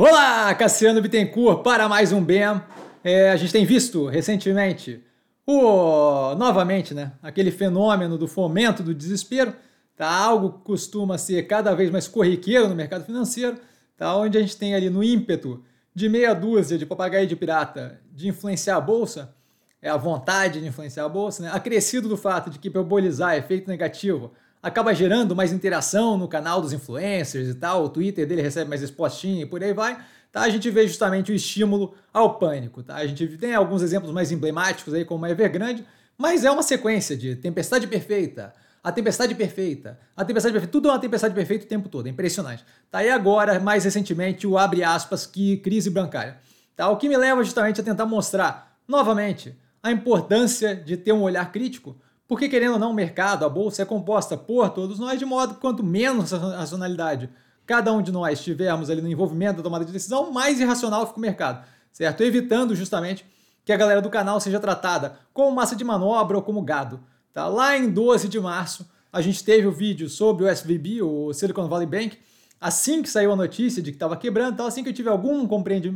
Olá, Cassiano Bittencourt para mais um BEM. É, a gente tem visto recentemente o novamente, né, aquele fenômeno do fomento do desespero, tá? Algo que costuma ser cada vez mais corriqueiro no mercado financeiro, tá? Onde a gente tem ali no ímpeto de meia dúzia de papagaio de pirata de influenciar a bolsa, é a vontade de influenciar a bolsa, né? Acrescido do fato de que hiperbolizar efeito negativo acaba gerando mais interação no canal dos influencers e tal, o Twitter dele recebe mais expostinho e por aí vai, tá? A gente vê justamente o estímulo ao pânico, tá? A gente tem alguns exemplos mais emblemáticos aí, como a Evergrande, mas é uma sequência de tempestade perfeita, a tempestade perfeita, a tempestade perfeita, tudo é uma tempestade perfeita o tempo todo, é impressionante. Tá? E agora, mais recentemente, o abre aspas, que crise bancária. Tá? O que me leva justamente a tentar mostrar, novamente, a importância de ter um olhar crítico porque, querendo ou não, o mercado, a bolsa é composta por todos nós, de modo que quanto menos racionalidade cada um de nós tivermos ali no envolvimento da tomada de decisão, mais irracional fica o mercado, certo? Evitando justamente que a galera do canal seja tratada como massa de manobra ou como gado. Tá? Lá em 12 de março, a gente teve o vídeo sobre o SVB, o Silicon Valley Bank, assim que saiu a notícia de que estava quebrando, então assim que eu tive algum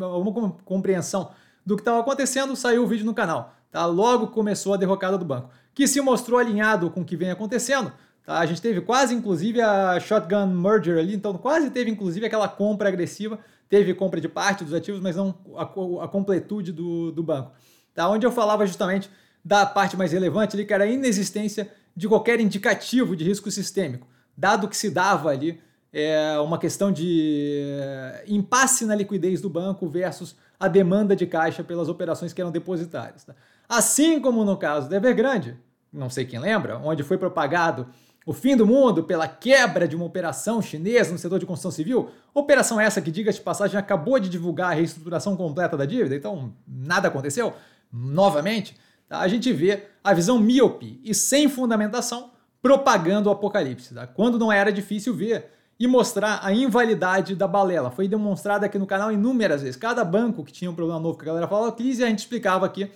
alguma compreensão do que estava acontecendo, saiu o vídeo no canal. Tá? Logo começou a derrocada do banco que se mostrou alinhado com o que vem acontecendo. Tá? A gente teve quase, inclusive, a shotgun merger ali, então quase teve, inclusive, aquela compra agressiva. Teve compra de parte dos ativos, mas não a, a completude do, do banco. Tá? Onde eu falava justamente da parte mais relevante ali, que era a inexistência de qualquer indicativo de risco sistêmico, dado que se dava ali é, uma questão de é, impasse na liquidez do banco versus a demanda de caixa pelas operações que eram depositárias. Tá? Assim como no caso da Evergrande, não sei quem lembra, onde foi propagado o fim do mundo pela quebra de uma operação chinesa no setor de construção civil, operação essa que, diga de passagem, acabou de divulgar a reestruturação completa da dívida, então nada aconteceu. Novamente, tá? a gente vê a visão míope e sem fundamentação propagando o apocalipse, tá? quando não era difícil ver e mostrar a invalidade da balela. Foi demonstrado aqui no canal inúmeras vezes. Cada banco que tinha um problema novo que a galera falava crise, a gente explicava aqui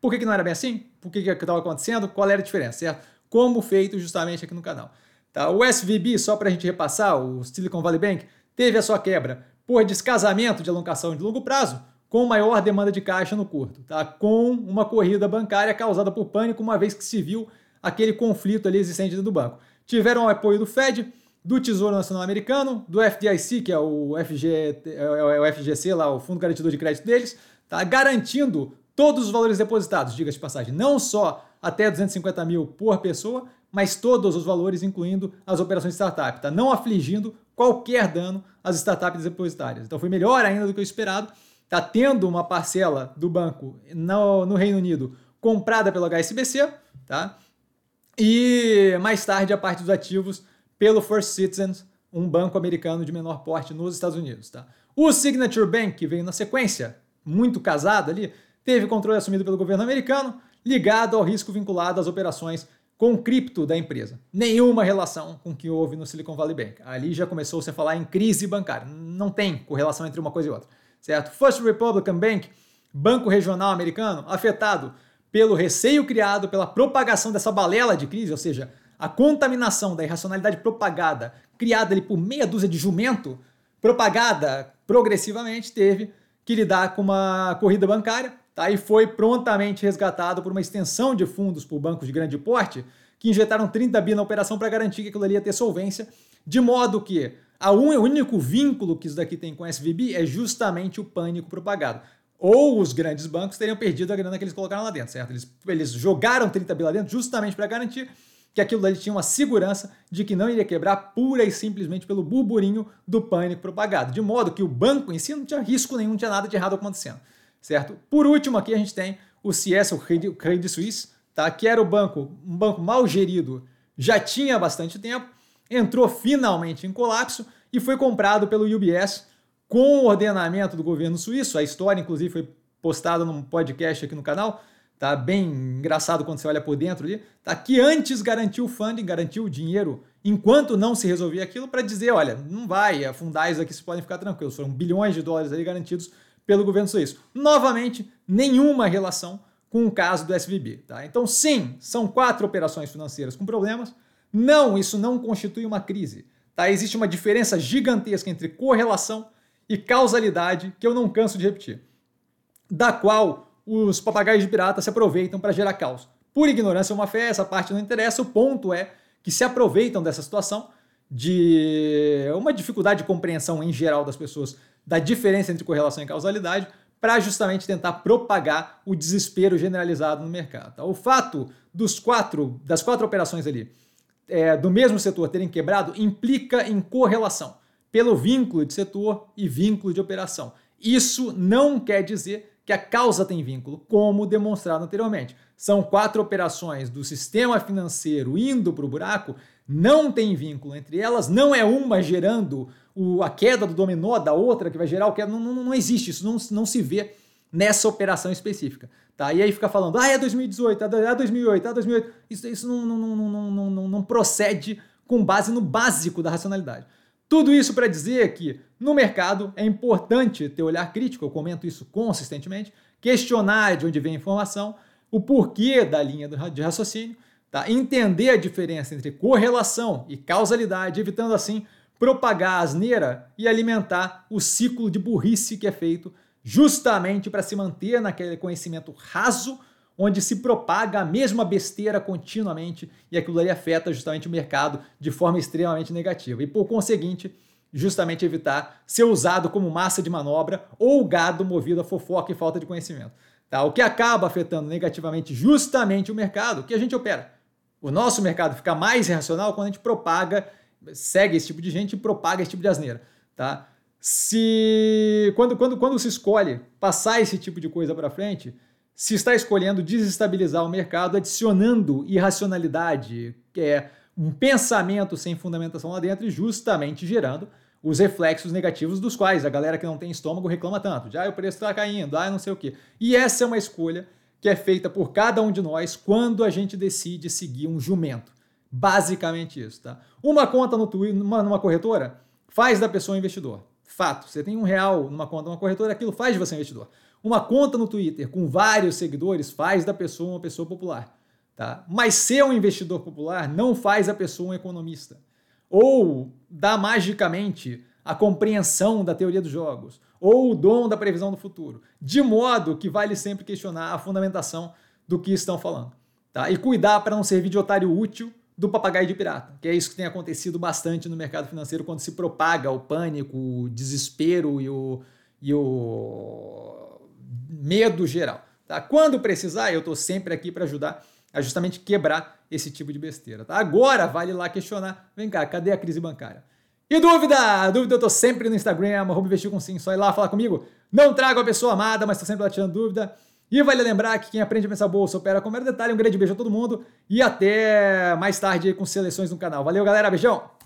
por que, que não era bem assim? Por que estava acontecendo? Qual era a diferença, certo? Como feito justamente aqui no canal. Tá? O SVB, só para a gente repassar, o Silicon Valley Bank, teve a sua quebra por descasamento de alocação de longo prazo com maior demanda de caixa no curto, tá? com uma corrida bancária causada por pânico, uma vez que se viu aquele conflito ali existente dentro do banco. Tiveram o apoio do Fed, do Tesouro Nacional Americano, do FDIC, que é o, FG, é, é o FGC, lá, o Fundo Garantidor de Crédito deles, tá? garantindo todos os valores depositados, diga de passagem, não só até 250 mil por pessoa, mas todos os valores, incluindo as operações de startup, tá? não afligindo qualquer dano às startups depositárias. Então foi melhor ainda do que o esperado. Está tendo uma parcela do banco no, no Reino Unido comprada pelo HSBC, tá? E mais tarde a parte dos ativos pelo First Citizens, um banco americano de menor porte nos Estados Unidos, tá? O Signature Bank, que veio na sequência, muito casado ali, teve controle assumido pelo governo americano, ligado ao risco vinculado às operações com cripto da empresa. Nenhuma relação com o que houve no Silicon Valley Bank. Ali já começou -se a falar em crise bancária. Não tem correlação entre uma coisa e outra, certo? First Republican Bank, banco regional americano, afetado pelo receio criado pela propagação dessa balela de crise, ou seja, a contaminação da irracionalidade propagada, criada ali por meia dúzia de jumento, propagada progressivamente, teve que lidar com uma corrida bancária tá? e foi prontamente resgatado por uma extensão de fundos por bancos de grande porte que injetaram 30 bi na operação para garantir que aquilo ali ia ter solvência, de modo que un... o único vínculo que isso daqui tem com a SVB é justamente o pânico propagado. Ou os grandes bancos teriam perdido a grana que eles colocaram lá dentro, certo? Eles, eles jogaram 30 bi lá dentro justamente para garantir que aquilo ali tinha uma segurança de que não iria quebrar pura e simplesmente pelo burburinho do pânico propagado. De modo que o banco em si não tinha risco nenhum, não tinha nada de errado acontecendo certo? Por último, aqui a gente tem o CS, o Credit Suisse, tá? que era o banco, um banco mal gerido, já tinha bastante tempo, entrou finalmente em colapso e foi comprado pelo UBS com o ordenamento do governo suíço. A história, inclusive, foi postada num podcast aqui no canal. Tá bem engraçado quando você olha por dentro ali. Tá que antes garantiu o funding, garantiu o dinheiro enquanto não se resolvia aquilo para dizer, olha, não vai afundar isso aqui, vocês podem ficar tranquilos. Foram bilhões de dólares ali garantidos pelo governo suíço. Novamente, nenhuma relação com o caso do SVB. Tá? Então, sim, são quatro operações financeiras com problemas. Não, isso não constitui uma crise. Tá? Existe uma diferença gigantesca entre correlação e causalidade que eu não canso de repetir, da qual os papagaios de pirata se aproveitam para gerar caos. Por ignorância ou má fé, essa parte não interessa, o ponto é que se aproveitam dessa situação de uma dificuldade de compreensão em geral das pessoas da diferença entre correlação e causalidade para justamente tentar propagar o desespero generalizado no mercado. Tá? O fato dos quatro, das quatro operações ali é, do mesmo setor terem quebrado implica em correlação pelo vínculo de setor e vínculo de operação. Isso não quer dizer que a causa tem vínculo, como demonstrado anteriormente. São quatro operações do sistema financeiro indo para o buraco, não tem vínculo entre elas, não é uma gerando o, a queda do dominó da outra que vai gerar o queda. Não, não, não existe isso, não, não se vê nessa operação específica. Tá? E aí fica falando, ah, é 2018, é 2008, é 2008. Isso, isso não, não, não, não, não, não procede com base no básico da racionalidade. Tudo isso para dizer que no mercado é importante ter olhar crítico, eu comento isso consistentemente, questionar de onde vem a informação, o porquê da linha de raciocínio, tá? entender a diferença entre correlação e causalidade, evitando assim propagar a asneira e alimentar o ciclo de burrice que é feito justamente para se manter naquele conhecimento raso onde se propaga a mesma besteira continuamente e aquilo ali afeta justamente o mercado de forma extremamente negativa. E por conseguinte, justamente evitar ser usado como massa de manobra ou gado movido a fofoca e falta de conhecimento. Tá? O que acaba afetando negativamente justamente o mercado que a gente opera. O nosso mercado fica mais irracional quando a gente propaga, segue esse tipo de gente e propaga esse tipo de asneira. Tá? Se quando, quando, quando se escolhe passar esse tipo de coisa para frente, se está escolhendo desestabilizar o mercado, adicionando irracionalidade, que é um pensamento sem fundamentação lá dentro e justamente gerando os reflexos negativos dos quais a galera que não tem estômago reclama tanto. De, ah, o preço está caindo, ah, não sei o quê. E essa é uma escolha que é feita por cada um de nós quando a gente decide seguir um jumento. Basicamente isso, tá? Uma conta no Twitter, numa, numa corretora, faz da pessoa um investidor. Fato. Você tem um real numa conta numa corretora, aquilo faz de você um investidor. Uma conta no Twitter com vários seguidores faz da pessoa uma pessoa popular. Tá? Mas ser um investidor popular não faz a pessoa um economista. Ou dá magicamente a compreensão da teoria dos jogos, ou o dom da previsão do futuro. De modo que vale sempre questionar a fundamentação do que estão falando. Tá? E cuidar para não servir de otário útil do papagaio de pirata, que é isso que tem acontecido bastante no mercado financeiro quando se propaga o pânico, o desespero e o, e o medo geral. Tá? Quando precisar, eu estou sempre aqui para ajudar a justamente quebrar esse tipo de besteira. Tá? Agora vale lá questionar, vem cá, cadê a crise bancária? E dúvida? Dúvida eu estou sempre no Instagram, arroba investir com sim, só ir lá falar comigo. Não trago a pessoa amada, mas estou sempre lá tirando dúvida. E vale lembrar que quem aprende a pensar bolsa opera com mero detalhe. Um grande beijo a todo mundo e até mais tarde com seleções no canal. Valeu, galera. Beijão!